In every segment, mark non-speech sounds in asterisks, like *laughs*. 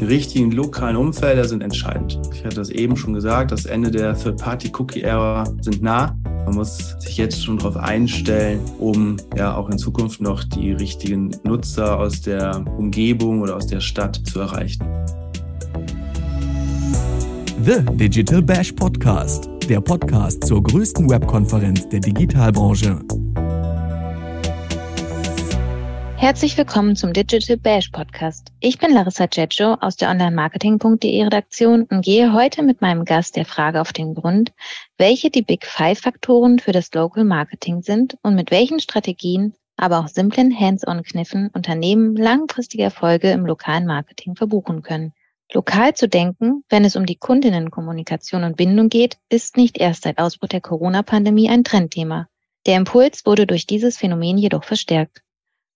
Die richtigen lokalen Umfelder sind entscheidend. Ich hatte das eben schon gesagt, das Ende der Third-Party-Cookie-Ära sind nah. Man muss sich jetzt schon darauf einstellen, um ja auch in Zukunft noch die richtigen Nutzer aus der Umgebung oder aus der Stadt zu erreichen. The Digital Bash Podcast, der Podcast zur größten Webkonferenz der Digitalbranche. Herzlich willkommen zum Digital Bash Podcast. Ich bin Larissa Ceccio aus der Online-Marketing.de Redaktion und gehe heute mit meinem Gast der Frage auf den Grund, welche die Big Five Faktoren für das Local Marketing sind und mit welchen Strategien, aber auch simplen Hands-on-Kniffen Unternehmen langfristige Erfolge im lokalen Marketing verbuchen können. Lokal zu denken, wenn es um die Kundinnenkommunikation und Bindung geht, ist nicht erst seit Ausbruch der Corona-Pandemie ein Trendthema. Der Impuls wurde durch dieses Phänomen jedoch verstärkt.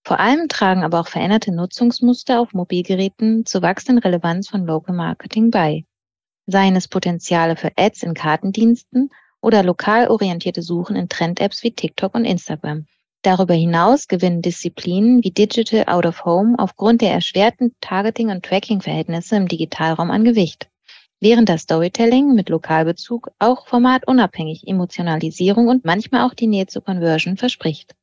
Vor allem tragen aber auch veränderte Nutzungsmuster auf Mobilgeräten zur wachsenden Relevanz von Local Marketing bei. Seien es Potenziale für Ads in Kartendiensten oder lokal orientierte Suchen in Trend-Apps wie TikTok und Instagram. Darüber hinaus gewinnen Disziplinen wie Digital Out of Home aufgrund der erschwerten Targeting- und Tracking-Verhältnisse im Digitalraum an Gewicht. Während das Storytelling mit Lokalbezug auch formatunabhängig Emotionalisierung und manchmal auch die Nähe zur Conversion verspricht.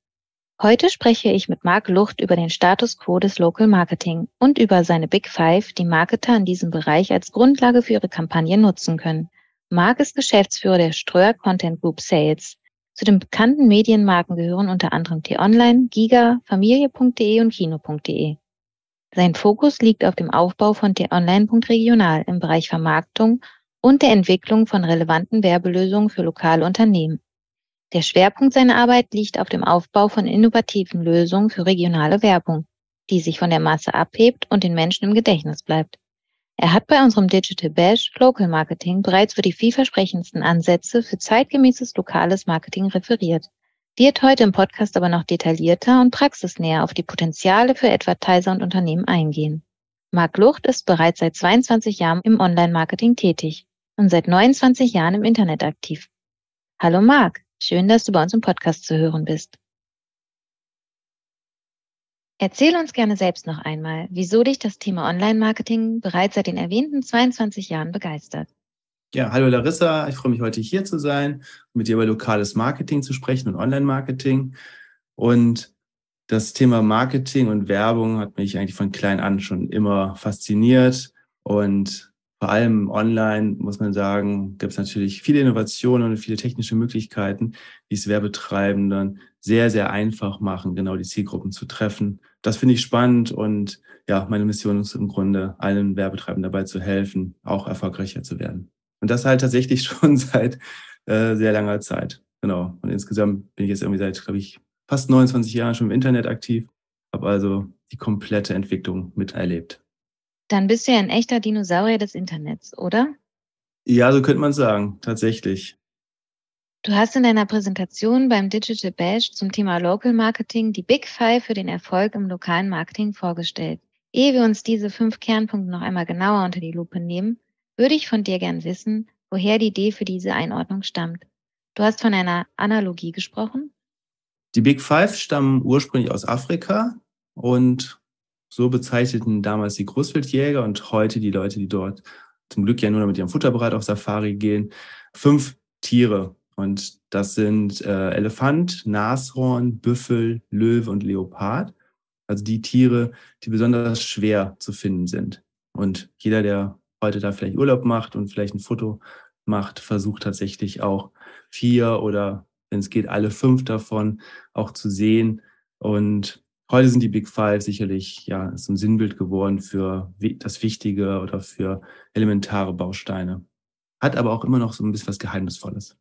Heute spreche ich mit Marc Lucht über den Status quo des Local Marketing und über seine Big Five, die Marketer in diesem Bereich als Grundlage für ihre Kampagne nutzen können. Marc ist Geschäftsführer der Ströer Content Group Sales. Zu den bekannten Medienmarken gehören unter anderem T-Online, Giga, Familie.de und Kino.de. Sein Fokus liegt auf dem Aufbau von T-Online.regional im Bereich Vermarktung und der Entwicklung von relevanten Werbelösungen für lokale Unternehmen. Der Schwerpunkt seiner Arbeit liegt auf dem Aufbau von innovativen Lösungen für regionale Werbung, die sich von der Masse abhebt und den Menschen im Gedächtnis bleibt. Er hat bei unserem Digital Bash Local Marketing bereits für die vielversprechendsten Ansätze für zeitgemäßes lokales Marketing referiert, wird heute im Podcast aber noch detaillierter und praxisnäher auf die Potenziale für Advertiser und Unternehmen eingehen. Marc Lucht ist bereits seit 22 Jahren im Online-Marketing tätig und seit 29 Jahren im Internet aktiv. Hallo Marc, Schön, dass du bei uns im Podcast zu hören bist. Erzähl uns gerne selbst noch einmal, wieso dich das Thema Online-Marketing bereits seit den erwähnten 22 Jahren begeistert. Ja, hallo Larissa, ich freue mich heute hier zu sein, mit dir über lokales Marketing zu sprechen und Online-Marketing. Und das Thema Marketing und Werbung hat mich eigentlich von klein an schon immer fasziniert und vor allem online, muss man sagen, gibt es natürlich viele Innovationen und viele technische Möglichkeiten, die es Werbetreibenden sehr, sehr einfach machen, genau die Zielgruppen zu treffen. Das finde ich spannend und ja, meine Mission ist im Grunde, allen Werbetreibenden dabei zu helfen, auch erfolgreicher zu werden. Und das halt tatsächlich *laughs* schon seit äh, sehr langer Zeit. Genau. Und insgesamt bin ich jetzt irgendwie seit, glaube ich, fast 29 Jahren schon im Internet aktiv, habe also die komplette Entwicklung miterlebt. Dann bist du ja ein echter Dinosaurier des Internets, oder? Ja, so könnte man sagen, tatsächlich. Du hast in deiner Präsentation beim Digital Bash zum Thema Local Marketing die Big Five für den Erfolg im lokalen Marketing vorgestellt. Ehe wir uns diese fünf Kernpunkte noch einmal genauer unter die Lupe nehmen, würde ich von dir gern wissen, woher die Idee für diese Einordnung stammt. Du hast von einer Analogie gesprochen? Die Big Five stammen ursprünglich aus Afrika und so bezeichneten damals die Großwildjäger und heute die Leute, die dort zum Glück ja nur mit ihrem Futterbereit auf Safari gehen, fünf Tiere. Und das sind äh, Elefant, Nashorn, Büffel, Löwe und Leopard. Also die Tiere, die besonders schwer zu finden sind. Und jeder, der heute da vielleicht Urlaub macht und vielleicht ein Foto macht, versucht tatsächlich auch vier oder wenn es geht, alle fünf davon auch zu sehen. Und Heute sind die Big Five sicherlich ja so ein Sinnbild geworden für das Wichtige oder für elementare Bausteine. Hat aber auch immer noch so ein bisschen was Geheimnisvolles.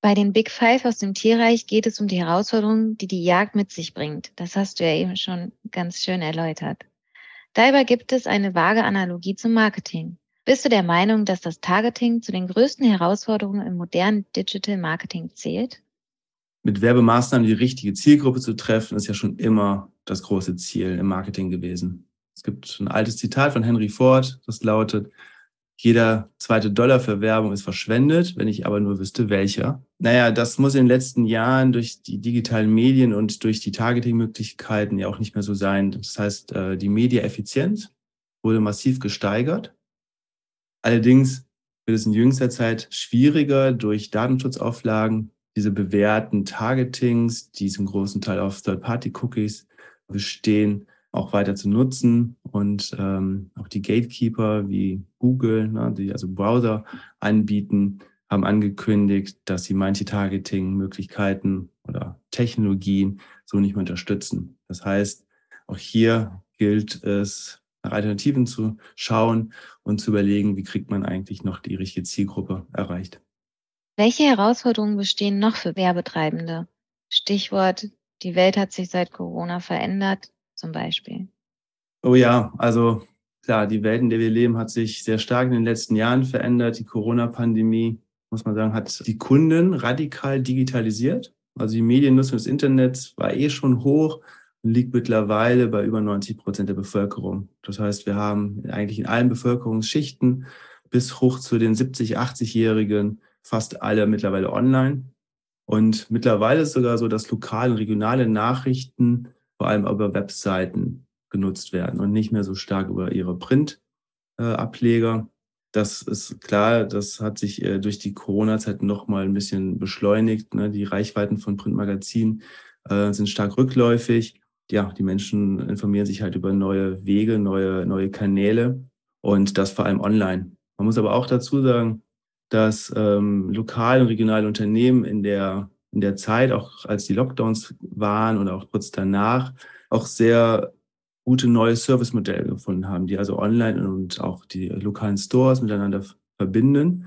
Bei den Big Five aus dem Tierreich geht es um die Herausforderungen, die die Jagd mit sich bringt. Das hast du ja eben schon ganz schön erläutert. Dabei gibt es eine vage Analogie zum Marketing. Bist du der Meinung, dass das Targeting zu den größten Herausforderungen im modernen Digital Marketing zählt? Mit Werbemaßnahmen die richtige Zielgruppe zu treffen, ist ja schon immer das große Ziel im Marketing gewesen. Es gibt ein altes Zitat von Henry Ford, das lautet, jeder zweite Dollar für Werbung ist verschwendet, wenn ich aber nur wüsste, welcher. Naja, das muss in den letzten Jahren durch die digitalen Medien und durch die Targeting-Möglichkeiten ja auch nicht mehr so sein. Das heißt, äh, die Mediaeffizienz wurde massiv gesteigert. Allerdings wird es in jüngster Zeit schwieriger durch Datenschutzauflagen, diese bewährten Targetings, die zum großen Teil auf Third-Party-Cookies bestehen, auch weiter zu nutzen und ähm, auch die Gatekeeper wie Google, ne, die also Browser anbieten, haben angekündigt, dass sie manche Targeting-Möglichkeiten oder Technologien so nicht mehr unterstützen. Das heißt, auch hier gilt es, nach Alternativen zu schauen und zu überlegen, wie kriegt man eigentlich noch die richtige Zielgruppe erreicht. Welche Herausforderungen bestehen noch für Werbetreibende? Stichwort, die Welt hat sich seit Corona verändert, zum Beispiel. Oh ja, also klar, die Welt, in der wir leben, hat sich sehr stark in den letzten Jahren verändert. Die Corona-Pandemie, muss man sagen, hat die Kunden radikal digitalisiert. Also die Mediennutzung des Internets war eh schon hoch und liegt mittlerweile bei über 90 Prozent der Bevölkerung. Das heißt, wir haben eigentlich in allen Bevölkerungsschichten bis hoch zu den 70, 80-Jährigen fast alle mittlerweile online. Und mittlerweile ist sogar so, dass lokale und regionale Nachrichten vor allem über Webseiten genutzt werden und nicht mehr so stark über ihre Print-Ableger. Das ist klar, das hat sich äh, durch die Corona-Zeit noch mal ein bisschen beschleunigt. Ne? Die Reichweiten von Printmagazinen äh, sind stark rückläufig. Ja, die Menschen informieren sich halt über neue Wege, neue, neue Kanäle und das vor allem online. Man muss aber auch dazu sagen, dass ähm, lokale und regionale Unternehmen in der, in der Zeit, auch als die Lockdowns waren oder auch kurz danach, auch sehr gute neue Servicemodelle gefunden haben, die also online und auch die lokalen Stores miteinander verbinden.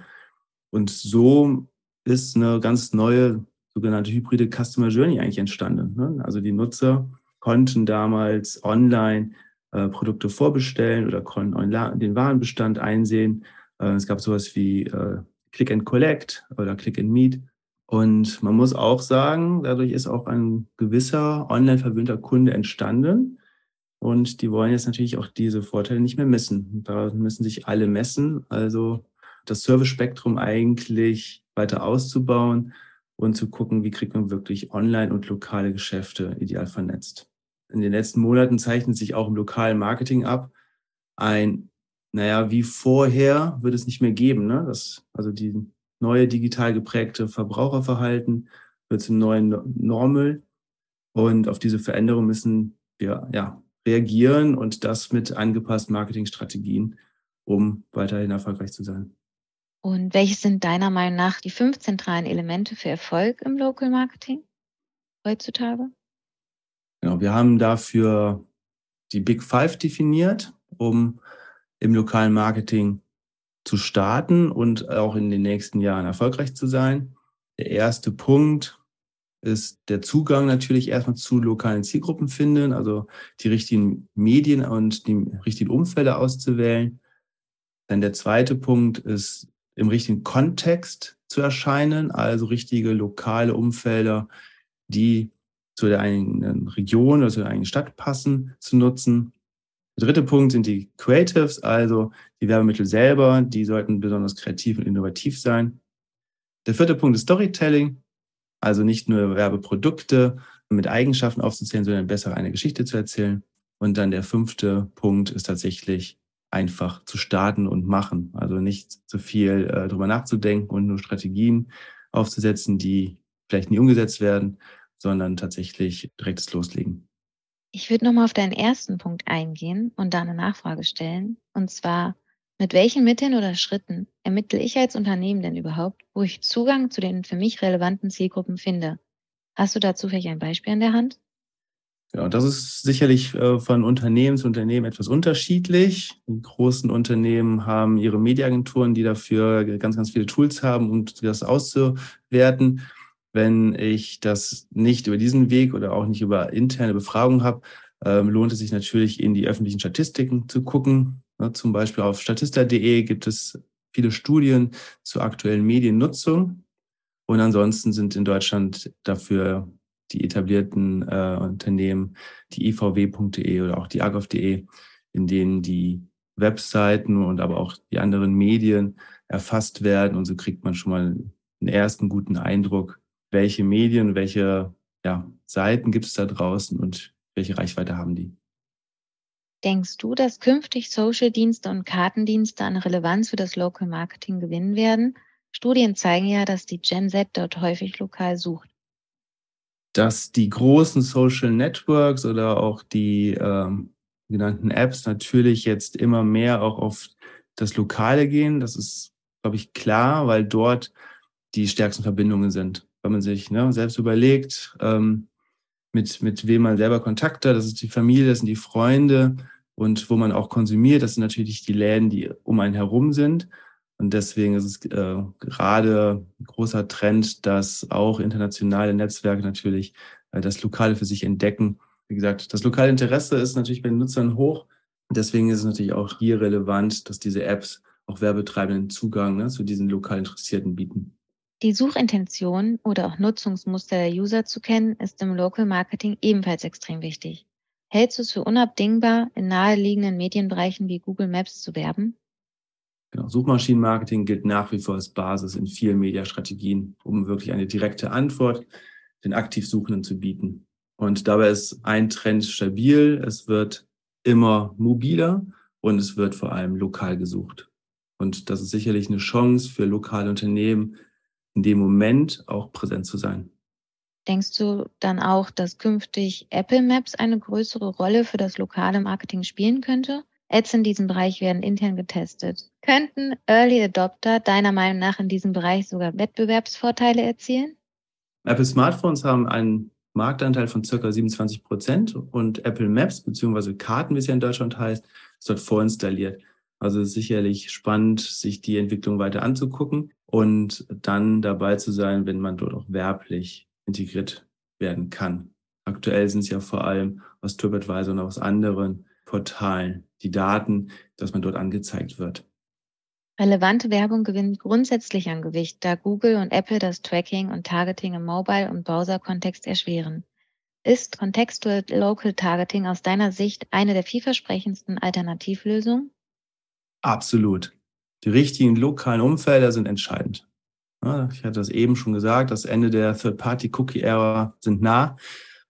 Und so ist eine ganz neue sogenannte hybride Customer Journey eigentlich entstanden. Ne? Also die Nutzer konnten damals online äh, Produkte vorbestellen oder konnten den Warenbestand einsehen äh, es gab sowas wie äh, Click and Collect oder Click and Meet. Und man muss auch sagen, dadurch ist auch ein gewisser online verwöhnter Kunde entstanden. Und die wollen jetzt natürlich auch diese Vorteile nicht mehr missen. Da müssen sich alle messen. Also das Service-Spektrum eigentlich weiter auszubauen und zu gucken, wie kriegt man wirklich online und lokale Geschäfte ideal vernetzt. In den letzten Monaten zeichnet sich auch im lokalen Marketing ab ein naja, wie vorher wird es nicht mehr geben. Ne? Das, also die neue digital geprägte Verbraucherverhalten wird zum neuen Normal. Und auf diese Veränderung müssen wir ja, reagieren und das mit angepassten Marketingstrategien, um weiterhin erfolgreich zu sein. Und welches sind deiner Meinung nach die fünf zentralen Elemente für Erfolg im Local Marketing heutzutage? Genau, wir haben dafür die Big Five definiert, um im lokalen Marketing zu starten und auch in den nächsten Jahren erfolgreich zu sein. Der erste Punkt ist der Zugang natürlich erstmal zu lokalen Zielgruppen finden, also die richtigen Medien und die richtigen Umfelder auszuwählen. Dann der zweite Punkt ist im richtigen Kontext zu erscheinen, also richtige lokale Umfelder, die zu der eigenen Region oder zu der eigenen Stadt passen, zu nutzen. Der dritte Punkt sind die Creatives, also die Werbemittel selber, die sollten besonders kreativ und innovativ sein. Der vierte Punkt ist Storytelling, also nicht nur Werbeprodukte mit Eigenschaften aufzuzählen, sondern besser eine Geschichte zu erzählen. Und dann der fünfte Punkt ist tatsächlich einfach zu starten und machen. Also nicht zu viel äh, drüber nachzudenken und nur Strategien aufzusetzen, die vielleicht nie umgesetzt werden, sondern tatsächlich direktes Loslegen. Ich würde nochmal auf deinen ersten Punkt eingehen und da eine Nachfrage stellen. Und zwar, mit welchen Mitteln oder Schritten ermittle ich als Unternehmen denn überhaupt, wo ich Zugang zu den für mich relevanten Zielgruppen finde? Hast du dazu vielleicht ein Beispiel an der Hand? Ja, das ist sicherlich äh, von Unternehmen zu Unternehmen etwas unterschiedlich. Die großen Unternehmen haben ihre Mediaagenturen, die dafür ganz, ganz viele Tools haben, um das auszuwerten. Wenn ich das nicht über diesen Weg oder auch nicht über interne Befragung habe, ähm, lohnt es sich natürlich in die öffentlichen Statistiken zu gucken. Ja, zum Beispiel auf statista.de gibt es viele Studien zur aktuellen Mediennutzung. Und ansonsten sind in Deutschland dafür die etablierten äh, Unternehmen, die ivw.de oder auch die agov.de, in denen die Webseiten und aber auch die anderen Medien erfasst werden. Und so kriegt man schon mal einen ersten guten Eindruck, welche Medien, welche ja, Seiten gibt es da draußen und welche Reichweite haben die. Denkst du, dass künftig Social-Dienste und Kartendienste an Relevanz für das Local Marketing gewinnen werden? Studien zeigen ja, dass die Gen Z dort häufig lokal sucht. Dass die großen Social Networks oder auch die ähm, genannten Apps natürlich jetzt immer mehr auch auf das Lokale gehen, das ist, glaube ich, klar, weil dort die stärksten Verbindungen sind. Wenn man sich ne, selbst überlegt, ähm, mit, mit wem man selber Kontakt hat. Das ist die Familie, das sind die Freunde und wo man auch konsumiert. Das sind natürlich die Läden, die um einen herum sind. Und deswegen ist es äh, gerade ein großer Trend, dass auch internationale Netzwerke natürlich äh, das Lokale für sich entdecken. Wie gesagt, das lokale Interesse ist natürlich bei den Nutzern hoch. Deswegen ist es natürlich auch hier relevant, dass diese Apps auch Werbetreibenden Zugang ne, zu diesen lokal Interessierten bieten. Die Suchintention oder auch Nutzungsmuster der User zu kennen, ist im Local Marketing ebenfalls extrem wichtig. Hältst du es für unabdingbar, in naheliegenden Medienbereichen wie Google Maps zu werben? Genau, Suchmaschinenmarketing gilt nach wie vor als Basis in vielen Mediastrategien, um wirklich eine direkte Antwort den aktiv Suchenden zu bieten. Und dabei ist ein Trend stabil. Es wird immer mobiler und es wird vor allem lokal gesucht. Und das ist sicherlich eine Chance für lokale Unternehmen, in dem Moment auch präsent zu sein. Denkst du dann auch, dass künftig Apple Maps eine größere Rolle für das lokale Marketing spielen könnte? Ads in diesem Bereich werden intern getestet. Könnten Early Adopter deiner Meinung nach in diesem Bereich sogar Wettbewerbsvorteile erzielen? Apple Smartphones haben einen Marktanteil von ca. 27 Prozent und Apple Maps bzw. Karten, wie es ja in Deutschland heißt, ist dort vorinstalliert. Also ist sicherlich spannend, sich die Entwicklung weiter anzugucken und dann dabei zu sein, wenn man dort auch werblich integriert werden kann. Aktuell sind es ja vor allem aus TripAdvisor und aus anderen Portalen die Daten, dass man dort angezeigt wird. Relevante Werbung gewinnt grundsätzlich an Gewicht, da Google und Apple das Tracking und Targeting im Mobile- und Browser-Kontext erschweren. Ist Contextual Local Targeting aus deiner Sicht eine der vielversprechendsten Alternativlösungen? Absolut. Die richtigen lokalen Umfelder sind entscheidend. ich hatte das eben schon gesagt, das Ende der Third-Party-Cookie-Ära sind nah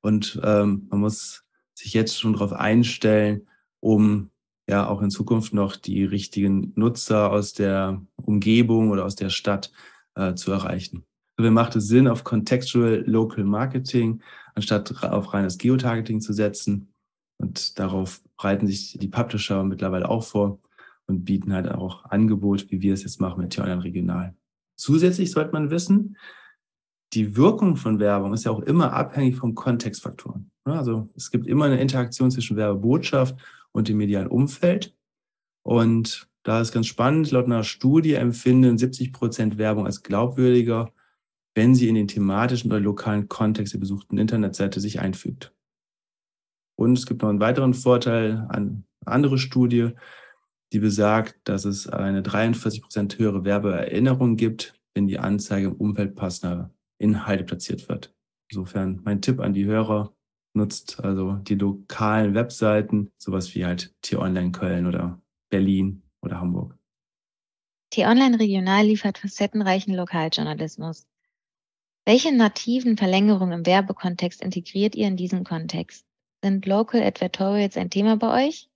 und ähm, man muss sich jetzt schon darauf einstellen, um ja auch in Zukunft noch die richtigen Nutzer aus der Umgebung oder aus der Stadt äh, zu erreichen. Dabei macht es Sinn, auf Contextual Local Marketing anstatt auf reines Geotargeting zu setzen. Und darauf breiten sich die Publisher mittlerweile auch vor und bieten halt auch Angebot, wie wir es jetzt machen mit T-Online Regional. Zusätzlich sollte man wissen, die Wirkung von Werbung ist ja auch immer abhängig vom Kontextfaktoren. Also es gibt immer eine Interaktion zwischen Werbebotschaft und dem medialen Umfeld. Und da ist ganz spannend, laut einer Studie empfinden 70 Prozent Werbung als glaubwürdiger, wenn sie in den thematischen oder lokalen Kontext der besuchten Internetseite sich einfügt. Und es gibt noch einen weiteren Vorteil, eine andere Studie, die besagt, dass es eine 43 Prozent höhere Werbeerinnerung gibt, wenn die Anzeige im Umfeld passender Inhalte platziert wird. Insofern mein Tipp an die Hörer, nutzt also die lokalen Webseiten, sowas wie halt T-Online Köln oder Berlin oder Hamburg. T-Online Regional liefert facettenreichen Lokaljournalismus. Welche nativen Verlängerungen im Werbekontext integriert ihr in diesen Kontext? Sind Local Advertorials ein Thema bei euch?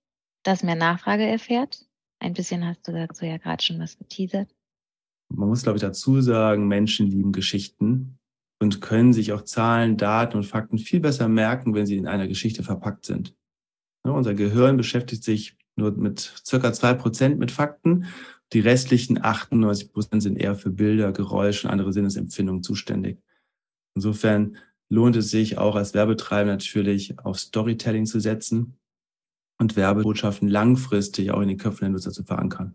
Dass mehr Nachfrage erfährt. Ein bisschen hast du dazu ja gerade schon was geteasert. Man muss, glaube ich, dazu sagen, Menschen lieben Geschichten und können sich auch Zahlen, Daten und Fakten viel besser merken, wenn sie in einer Geschichte verpackt sind. Ja, unser Gehirn beschäftigt sich nur mit circa zwei Prozent mit Fakten. Die restlichen 98 Prozent sind eher für Bilder, Geräusche und andere Sinnesempfindungen zuständig. Insofern lohnt es sich auch als Werbetreiber natürlich auf Storytelling zu setzen und Werbebotschaften langfristig auch in den Köpfen der Nutzer zu verankern.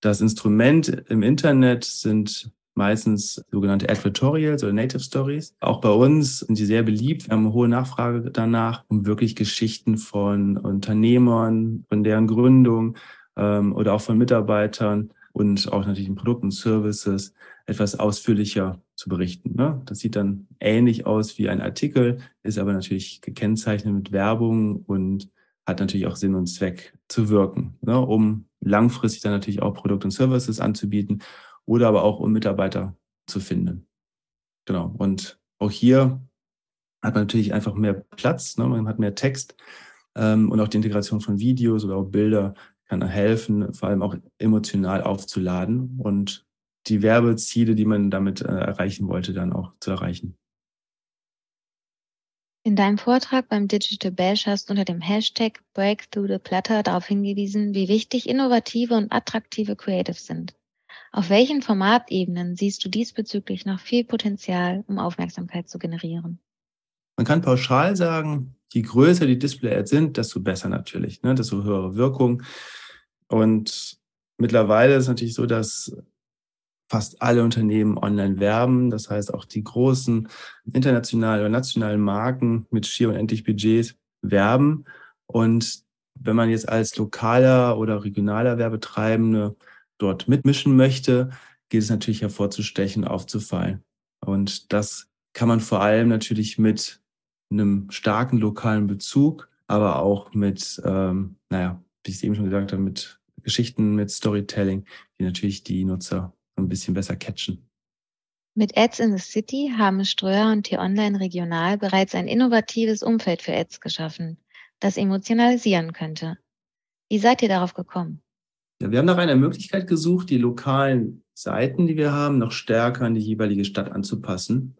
Das Instrument im Internet sind meistens sogenannte Advertorials oder Native Stories. Auch bei uns sind die sehr beliebt. Wir haben eine hohe Nachfrage danach, um wirklich Geschichten von Unternehmern, von deren Gründung ähm, oder auch von Mitarbeitern und auch natürlich in Produkten Services etwas ausführlicher zu berichten. Ne? Das sieht dann ähnlich aus wie ein Artikel, ist aber natürlich gekennzeichnet mit Werbung und hat natürlich auch Sinn und Zweck zu wirken, ne, um langfristig dann natürlich auch Produkte und Services anzubieten oder aber auch um Mitarbeiter zu finden. Genau. Und auch hier hat man natürlich einfach mehr Platz, ne, man hat mehr Text Ähm, und auch die Integration von Videos oder auch Bilder kann helfen, vor allem auch emotional aufzuladen und die Werbeziele, die man damit äh, erreichen wollte, dann auch zu erreichen. In deinem Vortrag beim Digital Bash hast du unter dem Hashtag Breakthrough the Platter darauf hingewiesen, wie wichtig innovative und attraktive Creatives sind. Auf welchen Formatebenen siehst du diesbezüglich noch viel Potenzial, um Aufmerksamkeit zu generieren? Man kann pauschal sagen, je größer die Display-Ads sind, desto besser natürlich, ne? desto höhere Wirkung. Und mittlerweile ist es natürlich so, dass fast alle Unternehmen online werben. Das heißt, auch die großen internationalen oder nationalen Marken mit schier unendlich Budgets werben. Und wenn man jetzt als lokaler oder regionaler Werbetreibende dort mitmischen möchte, geht es natürlich hervorzustechen, aufzufallen. Und das kann man vor allem natürlich mit einem starken lokalen Bezug, aber auch mit, ähm, naja, wie ich es eben schon gesagt habe, mit Geschichten, mit Storytelling, die natürlich die Nutzer ein bisschen besser catchen. Mit Ads in the City haben Ströer und T-Online regional bereits ein innovatives Umfeld für Ads geschaffen, das emotionalisieren könnte. Wie seid ihr darauf gekommen? Ja, wir haben nach einer Möglichkeit gesucht, die lokalen Seiten, die wir haben, noch stärker an die jeweilige Stadt anzupassen,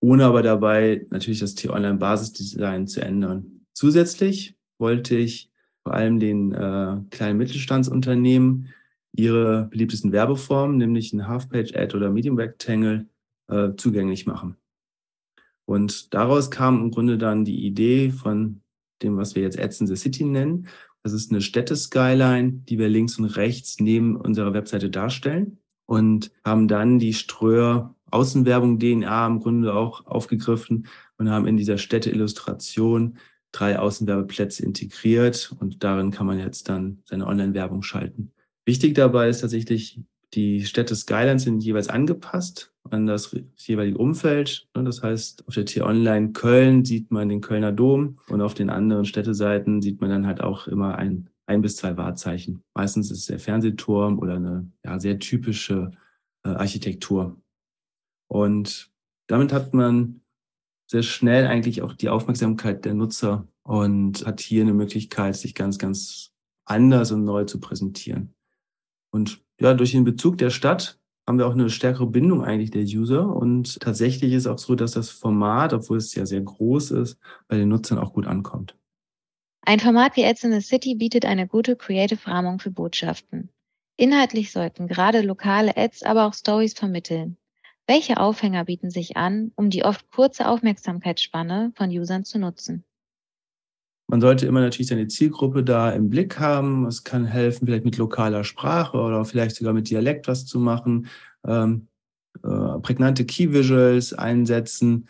ohne aber dabei natürlich das T-Online-Basisdesign zu ändern. Zusätzlich wollte ich vor allem den äh, kleinen Mittelstandsunternehmen ihre beliebtesten Werbeformen, nämlich ein Half-Page-Ad oder Medium Rectangle, äh, zugänglich machen. Und daraus kam im Grunde dann die Idee von dem, was wir jetzt Ads in the City nennen. Das ist eine Städte-Skyline, die wir links und rechts neben unserer Webseite darstellen und haben dann die Ströer Außenwerbung DNA im Grunde auch aufgegriffen und haben in dieser Städte-Illustration drei Außenwerbeplätze integriert und darin kann man jetzt dann seine Online-Werbung schalten. Wichtig dabei ist tatsächlich, die Städte Skylines sind jeweils angepasst an das jeweilige Umfeld. Ne, das heißt, auf der T-Online Köln sieht man den Kölner Dom und auf den anderen Städteseiten sieht man dann halt auch immer ein, ein bis zwei Wahrzeichen. Meistens ist es der Fernsehturm oder eine ja, sehr typische äh, Architektur. Und damit hat man sehr schnell eigentlich auch die Aufmerksamkeit der Nutzer und hat hier eine Möglichkeit, sich ganz, ganz anders und neu zu präsentieren. Und ja, durch den Bezug der Stadt haben wir auch eine stärkere Bindung eigentlich der User. Und tatsächlich ist auch so, dass das Format, obwohl es ja sehr groß ist, bei den Nutzern auch gut ankommt. Ein Format wie Ads in the City bietet eine gute Creative Rahmung für Botschaften. Inhaltlich sollten gerade lokale Ads, aber auch Stories vermitteln. Welche Aufhänger bieten sich an, um die oft kurze Aufmerksamkeitsspanne von Usern zu nutzen? Man sollte immer natürlich seine Zielgruppe da im Blick haben. Es kann helfen, vielleicht mit lokaler Sprache oder vielleicht sogar mit Dialekt was zu machen. Ähm, äh, prägnante Key Visuals einsetzen,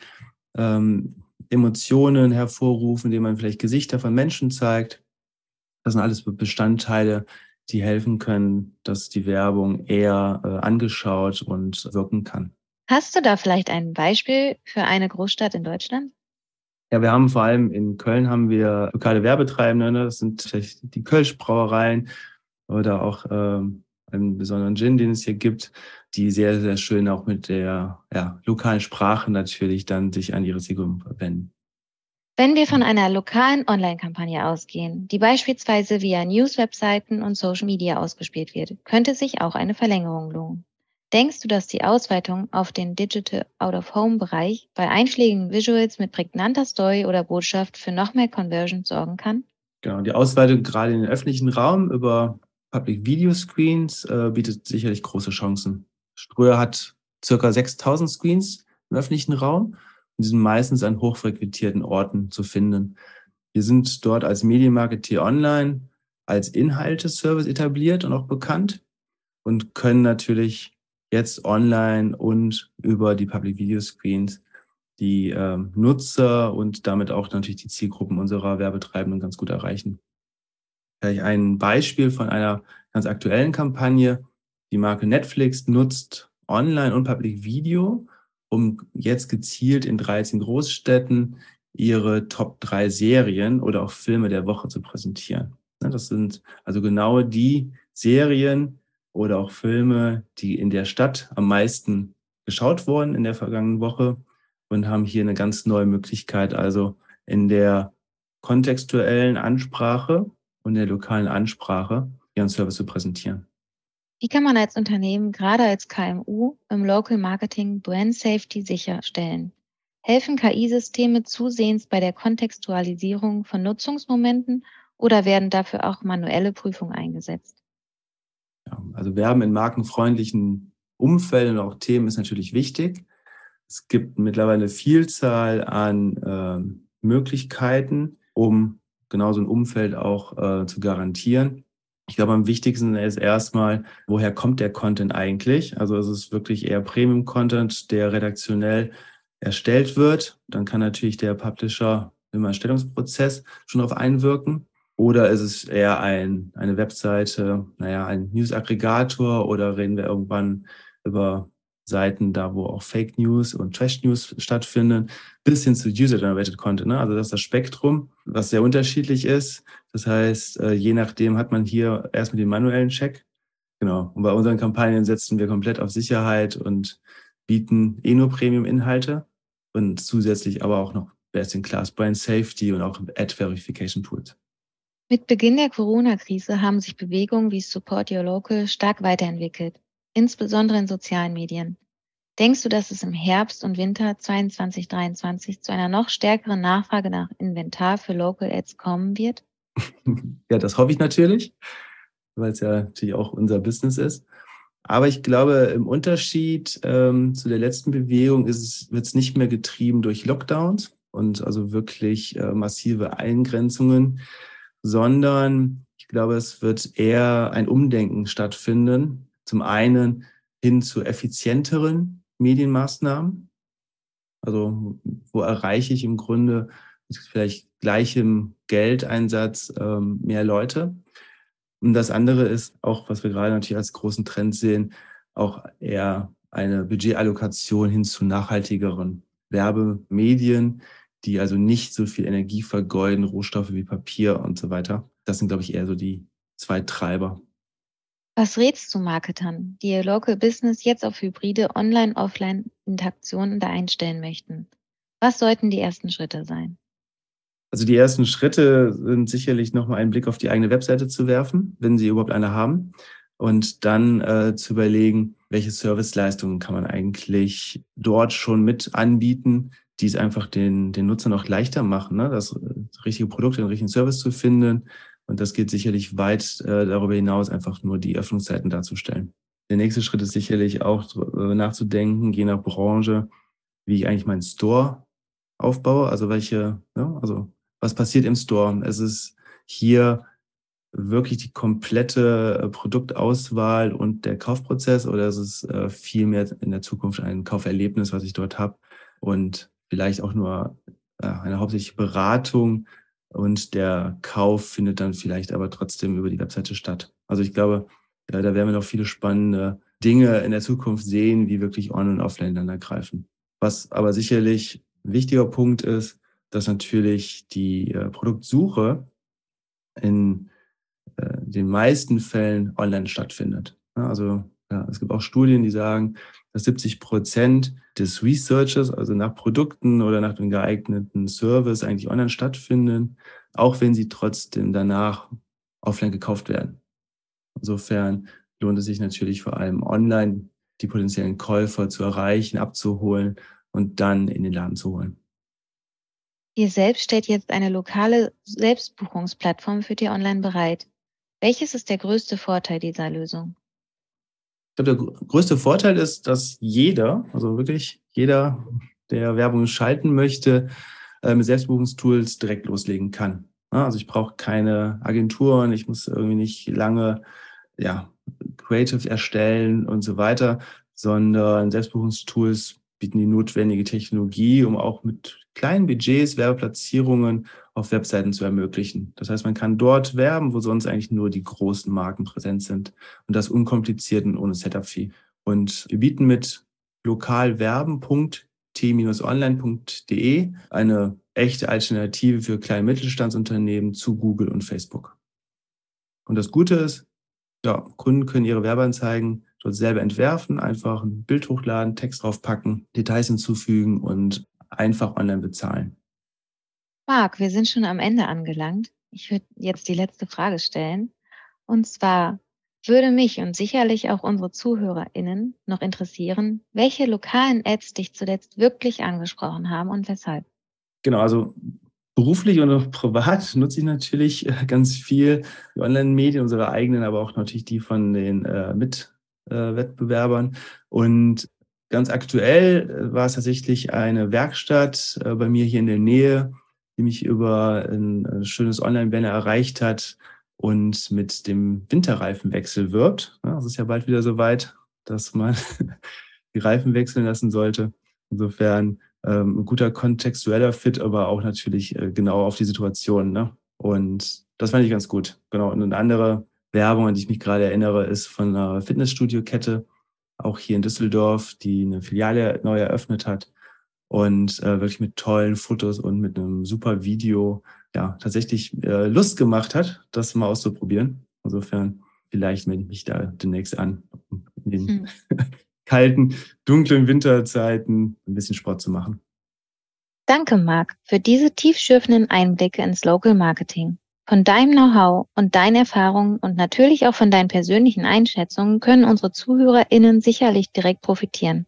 ähm, Emotionen hervorrufen, indem man vielleicht Gesichter von Menschen zeigt. Das sind alles Bestandteile, die helfen können, dass die Werbung eher äh, angeschaut und wirken kann. Hast du da vielleicht ein Beispiel für eine Großstadt in Deutschland? Ja, wir haben vor allem in Köln haben wir lokale Werbetreibende, ne? das sind vielleicht die Kölsch-Brauereien oder auch ähm, einen besonderen Gin, den es hier gibt, die sehr, sehr schön auch mit der ja, lokalen Sprache natürlich dann sich an ihre Zielgruppe wenden. Wenn wir von einer lokalen Online-Kampagne ausgehen, die beispielsweise via News-Webseiten und Social Media ausgespielt wird, könnte sich auch eine Verlängerung lohnen. Denkst du, dass die Ausweitung auf den Digital Out-of-Home-Bereich bei einschlägigen Visuals mit prägnanter Story oder Botschaft für noch mehr Conversion sorgen kann? Genau, die Ausweitung gerade in den öffentlichen Raum über Public Video Screens äh, bietet sicherlich große Chancen. Ströer hat circa 6000 Screens im öffentlichen Raum und die sind meistens an hochfrequentierten Orten zu finden. Wir sind dort als Medienmarketeer online als Inhalteservice etabliert und auch bekannt und können natürlich jetzt online und über die Public Video Screens die äh, Nutzer und damit auch natürlich die Zielgruppen unserer Werbetreibenden ganz gut erreichen. Vielleicht ein Beispiel von einer ganz aktuellen Kampagne. Die Marke Netflix nutzt Online und Public Video, um jetzt gezielt in 13 Großstädten ihre Top 3 Serien oder auch Filme der Woche zu präsentieren. Das sind also genau die Serien, oder auch Filme, die in der Stadt am meisten geschaut wurden in der vergangenen Woche und haben hier eine ganz neue Möglichkeit, also in der kontextuellen Ansprache und der lokalen Ansprache ihren Service zu präsentieren. Wie kann man als Unternehmen, gerade als KMU, im Local Marketing Brand Safety sicherstellen? Helfen KI-Systeme zusehends bei der Kontextualisierung von Nutzungsmomenten oder werden dafür auch manuelle Prüfungen eingesetzt? Ja, also Werben in markenfreundlichen Umfeldern und auch Themen ist natürlich wichtig. Es gibt mittlerweile eine Vielzahl an äh, Möglichkeiten, um genau so ein Umfeld auch äh, zu garantieren. Ich glaube, am wichtigsten ist erstmal, woher kommt der Content eigentlich? Also es ist wirklich eher Premium-Content, der redaktionell erstellt wird. Dann kann natürlich der Publisher im Erstellungsprozess schon darauf einwirken. Oder ist es eher ein, eine Webseite, naja, ein News-Aggregator oder reden wir irgendwann über Seiten, da wo auch Fake News und Trash News stattfinden, bis hin zu User-Generated Content. Ne? Also das ist das Spektrum, was sehr unterschiedlich ist. Das heißt, äh, je nachdem hat man hier erstmal den manuellen Check. Genau. Und bei unseren Kampagnen setzen wir komplett auf Sicherheit und bieten eh nur Premium-Inhalte und zusätzlich aber auch noch Best-in-Class Brand Safety und auch Ad-Verification Tools. Mit Beginn der Corona-Krise haben sich Bewegungen wie Support Your Local stark weiterentwickelt insbesondere in sozialen Medien. Denkst du, dass es im Herbst und Winter 22, 23 zu einer noch stärkeren Nachfrage nach Inventar für Local Ads kommen wird? *laughs* Ja, das hoffe ich natürlich, weil es ja natürlich auch unser Business ist. Aber ich glaube, im Unterschied ähm, zu der letzten Bewegung wird es nicht mehr getrieben durch Lockdowns und also wirklich äh, massive Eingrenzungen, sondern ich glaube, es wird eher ein Umdenken stattfinden zum einen hin zu effizienteren Medienmaßnahmen. Also wo erreiche ich im Grunde mit vielleicht gleichem Geldeinsatz ähm, mehr Leute. Und das andere ist auch, was wir gerade natürlich als großen Trend sehen, auch eher eine Budgetallokation hin zu nachhaltigeren Werbemedien, die also nicht so viel Energie vergeuden, Rohstoffe wie Papier und so weiter. Das sind, glaube ich, eher so die zwei Treiber. Was rätst du Marketern, die ihr Local Business jetzt auf hybride Online-Offline-Interaktionen da einstellen möchten? Was sollten die ersten Schritte sein? Also die ersten Schritte sind sicherlich nochmal einen Blick auf die eigene Webseite zu werfen, wenn sie überhaupt eine haben. Und dann äh, zu überlegen, welche Serviceleistungen kann man eigentlich dort schon mit anbieten, die es einfach den, den Nutzer noch leichter machen, ne? das, richtige Produkt, den richtigen Service zu finden, und das geht sicherlich weit äh, darüber hinaus, einfach nur die Öffnungszeiten darzustellen. Der nächste Schritt ist sicherlich auch äh, nachzudenken, je nach Branche, wie ich eigentlich meinen Store aufbaue. Also welche, ja, also was passiert im Store? Es ist hier wirklich die komplette äh, Produktauswahl und der Kaufprozess oder ist es äh, vielmehr in der Zukunft ein Kauferlebnis, was ich dort habe und vielleicht auch nur äh, eine hauptsächliche Beratung und der Kauf findet dann vielleicht aber trotzdem über die Webseite statt. Also ich glaube, ja, da werden wir noch viele spannende Dinge in der Zukunft sehen, wie wirklich On- und Offline ineinander greifen. Was aber sicherlich ein wichtiger Punkt ist, dass natürlich die äh, Produktsuche in äh, den meisten Fällen online stattfindet. Also ja, es gibt auch Studien, die sagen, dass 70 Prozent des Researches, also nach Produkten oder nach dem geeigneten Service eigentlich online stattfinden, auch wenn sie trotzdem danach offline gekauft werden. Insofern lohnt es sich natürlich vor allem online die potenziellen Käufer zu erreichen, abzuholen und dann in den Laden zu holen. Ihr selbst stellt jetzt eine lokale Selbstbuchungsplattform für die online bereit. Welches ist der größte Vorteil dieser Lösung? Ich glaube, der größte Vorteil ist, dass jeder, also wirklich jeder, der Werbung schalten möchte, mit Selbstbuchungstools direkt loslegen kann. Also ich brauche keine Agenturen, ich muss irgendwie nicht lange ja, Creative erstellen und so weiter, sondern Selbstbuchungstools bieten die notwendige Technologie, um auch mit kleinen Budgets Werbeplatzierungen auf Webseiten zu ermöglichen. Das heißt, man kann dort werben, wo sonst eigentlich nur die großen Marken präsent sind und das unkompliziert und ohne Setup-Fee. Und wir bieten mit lokalwerben.t-online.de eine echte Alternative für kleine Mittelstandsunternehmen zu Google und Facebook. Und das Gute ist, ja, Kunden können ihre Werbeanzeigen dort selber entwerfen, einfach ein Bild hochladen, Text draufpacken, Details hinzufügen und einfach online bezahlen. Marc, wir sind schon am Ende angelangt. Ich würde jetzt die letzte Frage stellen. Und zwar würde mich und sicherlich auch unsere ZuhörerInnen noch interessieren, welche lokalen Ads dich zuletzt wirklich angesprochen haben und weshalb. Genau, also beruflich und auch privat nutze ich natürlich äh, ganz viel die Online-Medien, unsere eigenen, aber auch natürlich die von den äh, Mitwettbewerbern. Und ganz aktuell äh, war es tatsächlich eine Werkstatt äh, bei mir hier in der Nähe, die mich über ein, schönes Online-Banner erreicht hat und mit dem Winterreifenwechsel wirbt. Es ist ja bald wieder so weit, dass man *laughs* die Reifen wechseln lassen sollte. Insofern ähm, ein guter kontextueller Fit, aber auch natürlich äh, genau auf die Situation. Ne? Und das fand ich ganz gut. Genau. Und eine andere Werbung, an die ich mich gerade erinnere, ist von einer Fitnessstudio-Kette, auch hier in Düsseldorf, die eine Filiale neu eröffnet hat und äh, wirklich mit tollen Fotos und mit einem super Video ja tatsächlich äh, Lust gemacht hat, das mal auszuprobieren. Insofern vielleicht melde ich mich da demnächst an, um in den hm. *laughs* kalten, dunklen Winterzeiten ein bisschen Sport zu machen. Danke, Marc, für diese tiefschürfenden Einblicke ins Local Marketing. Von deinem Know-how und deinen Erfahrungen und natürlich auch von deinen persönlichen Einschätzungen können unsere ZuhörerInnen sicherlich direkt profitieren.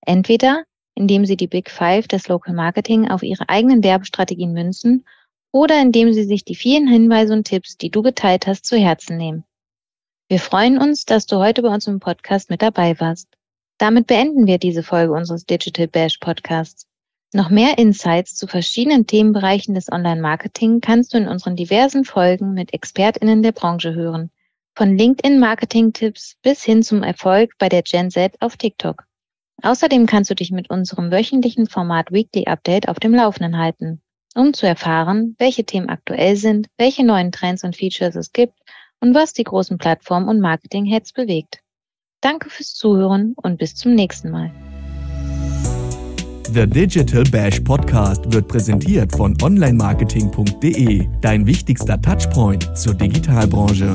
Entweder indem sie die Big Five des Local Marketing auf ihre eigenen Werbestrategien münzen oder indem sie sich die vielen Hinweise und Tipps, die du geteilt hast, zu Herzen nehmen. Wir freuen uns, dass du heute bei uns im Podcast mit dabei warst. Damit beenden wir diese Folge unseres Digital Bash Podcasts. Noch mehr Insights zu verschiedenen Themenbereichen des Online-Marketing kannst du in unseren diversen Folgen mit ExpertInnen der Branche hören. Von LinkedIn-Marketing-Tipps bis hin zum Erfolg bei der Gen Z auf TikTok. Außerdem kannst du dich mit unserem wöchentlichen Format Weekly Update auf dem Laufenden halten, um zu erfahren, welche Themen aktuell sind, welche neuen Trends und Features es gibt und was die großen Plattformen und Marketing-Heads bewegt. Danke fürs Zuhören und bis zum nächsten Mal. The Digital Bash Podcast wird präsentiert von onlinemarketing.de, dein wichtigster Touchpoint zur Digitalbranche.